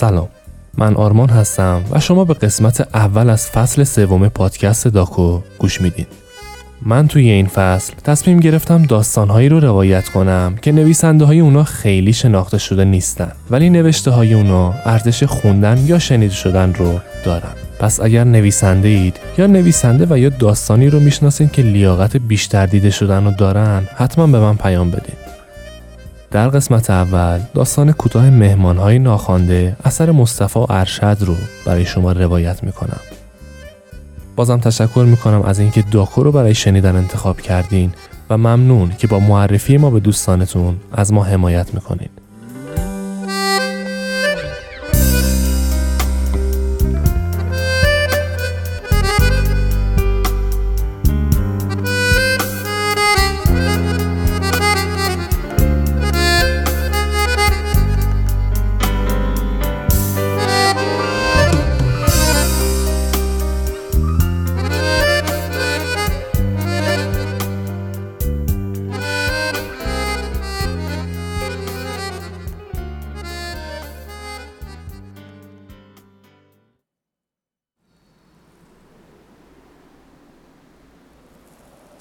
سلام. من آرمان هستم و شما به قسمت اول از فصل سوم پادکست داکو گوش میدین. من توی این فصل تصمیم گرفتم داستانهایی رو روایت کنم که نویسنده های اونا خیلی شناخته شده نیستن ولی نوشته های اونا ارزش خوندن یا شنیده شدن رو دارن. پس اگر نویسنده اید یا نویسنده و یا داستانی رو می‌شناسین که لیاقت بیشتر دیده شدن رو دارن حتما به من پیام بدین. در قسمت اول داستان کوتاه مهمانهای ناخوانده اثر مصطفی ارشد رو برای شما روایت می‌کنم. بازم تشکر می‌کنم از اینکه داکو رو برای شنیدن انتخاب کردین و ممنون که با معرفی ما به دوستانتون از ما حمایت می‌کنین.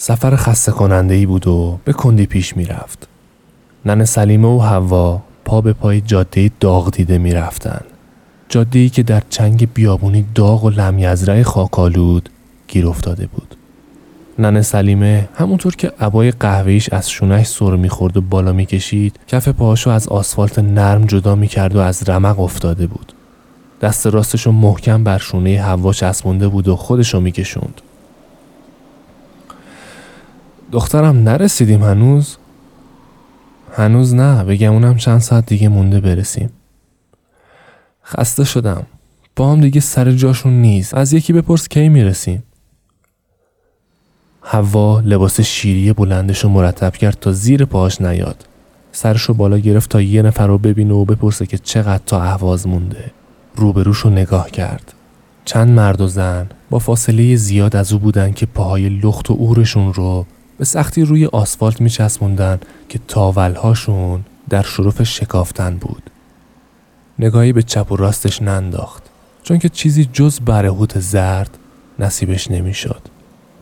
سفر خسته کننده ای بود و به کندی پیش می رفت. نن سلیمه و هوا پا به پای جاده داغ دیده می رفتن. جاده ای که در چنگ بیابونی داغ و لمیزرع خاکالود گیر افتاده بود. نن سلیمه همونطور که عبای قهوهیش از شونش سر می‌خورد و بالا می‌کشید کف پاهاشو از آسفالت نرم جدا می‌کرد و از رمق افتاده بود دست راستشو محکم بر شونه هوا چسبونده بود و خودشو میکشوند دخترم نرسیدیم هنوز؟ هنوز نه بگم اونم چند ساعت دیگه مونده برسیم. خسته شدم. با هم دیگه سر جاشون نیست. از یکی بپرس کی می‌رسیم. هوا لباس شیری بلندش رو مرتب کرد تا زیر پاهاش نیاد. سرش رو بالا گرفت تا یه نفر رو ببینه و بپرسه که چقدر تا اهواز مونده. روبروش رو نگاه کرد. چند مرد و زن با فاصله زیاد از او بودن که پاهای لخت و اورشون رو به سختی روی آسفالت میچسبوندن که تاولهاشون در شروف شکافتن بود. نگاهی به چپ و راستش ننداخت چون که چیزی جز برهوت زرد نصیبش نمی‌شد.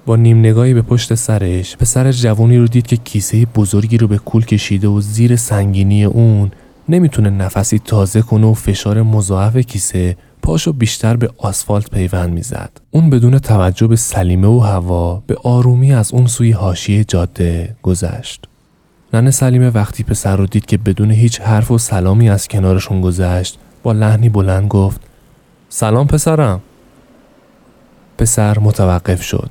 با نیم نگاهی به پشت سرش به سر جوانی رو دید که کیسه بزرگی رو به کول کشیده و زیر سنگینی اون نمی‌تونه نفسی تازه کنه و فشار مضاعف کیسه پاشو بیشتر به آسفالت پیوند می‌زد. اون بدون توجه به سلیمه و هوا به آرومی از اون سوی حاشیه جاده گذشت. ننه سلیمه وقتی پسر رو دید که بدون هیچ حرف و سلامی از کنارشون گذشت با لحنی بلند گفت سلام پسرم پسر متوقف شد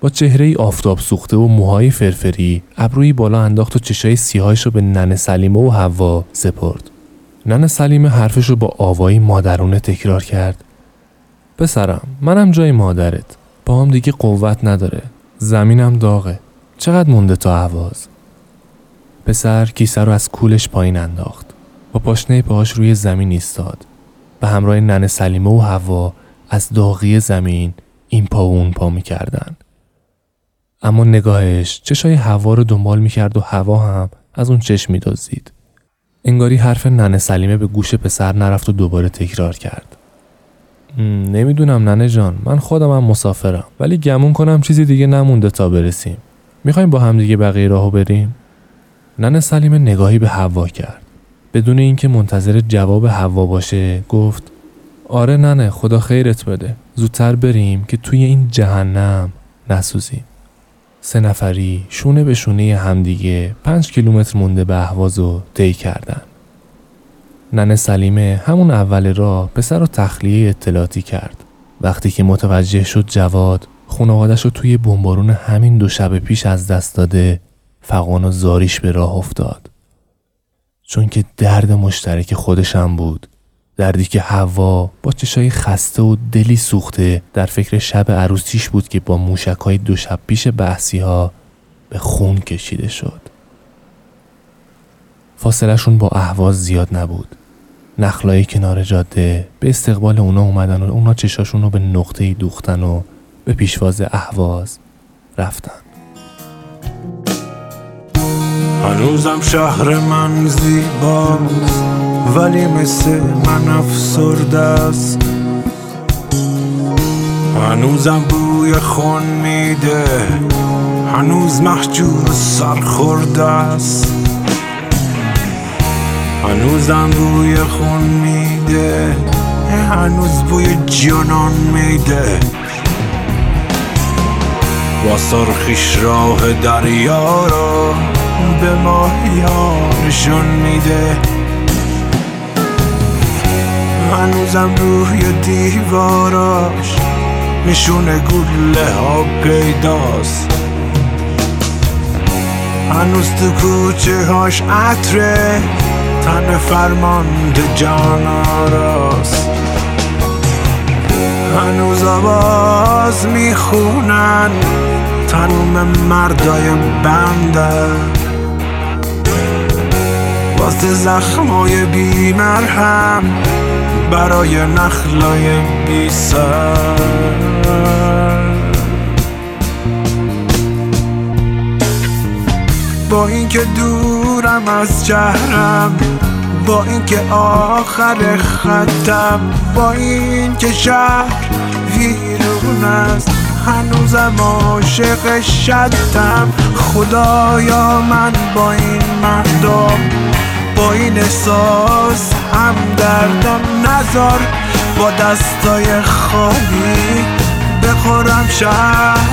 با چهره ای آفتاب سوخته و موهای فرفری ابروی بالا انداخت و چشای سیاهش رو به ننه سلیمه و هوا سپرد نن سلیمه حرفش رو با آوایی مادرونه تکرار کرد. پسرم منم جای مادرت. با هم دیگه قوت نداره. زمینم داغه. چقدر مونده تا عواز پسر کیسه رو از کولش پایین انداخت. با پاشنه پاهاش روی زمین ایستاد. به همراه نن سلیمه و هوا از داغی زمین این پا و اون پا می‌کردن. اما نگاهش چشای هوا رو دنبال می‌کرد و هوا هم از اون چشم میدازید انگاری حرف ننه سلیمه به گوش پسر نرفت و دوباره تکرار کرد. نمی‌دونم ننه جان من خودم هم مسافرم ولی گمون کنم چیزی دیگه نمونده تا برسیم. می‌خوایم با هم دیگه بقیه راهو بریم؟ ننه سلیمه نگاهی به هوا کرد. بدون اینکه منتظر جواب هوا باشه گفت آره ننه خدا خیرت بده زودتر بریم که توی این جهنم نسوزیم. سه نفری شونه به شونه همدیگه پنج کیلومتر مونده به اهواز و طی کردن. ننه سلیمه همون اول راه پسر رو تخلیه اطلاعاتی کرد. وقتی که متوجه شد جواد خانوادش رو توی بمبارون همین دو شب پیش از دست داده فقان و زاریش به راه افتاد. چون که درد مشترک خودشم بود دردی که هوا با چشای خسته و دلی سوخته در فکر شب عروسیش بود که با موشک های دو شب پیش بحثی ها به خون کشیده شد. فاصلشون با اهواز زیاد نبود. نخلای کنار جاده به استقبال اونا اومدن و اونا چشاشون رو به نقطه دوختن و به پیشواز اهواز رفتن. هنوزم شهر من زیباست ولی مثل من افسرده است. هنوزم بوی خون میده هنوز محجور سرخورده است. هنوزم بوی خون میده هنوز بوی جانان میده. با سرخیش راه دریا را به ماهیانشون میده. هنوزم روی دیواراش نشون گله ها پیداست. هنوز تو کوچه هاش عطره تن فرمانده جان آراست. هنوز آواز می‌خونن تنوم مردای بنده. واسه زخمای بیمرهم برای نخلای بی سر. با اینکه دورم از شهرم با اینکه آخر خطم با اینکه شهر ویرون است هنوزم عاشق شدم. خدایا من با این مردم با این احساس هم دردم نزار. با دستای خالی بخورم شهر.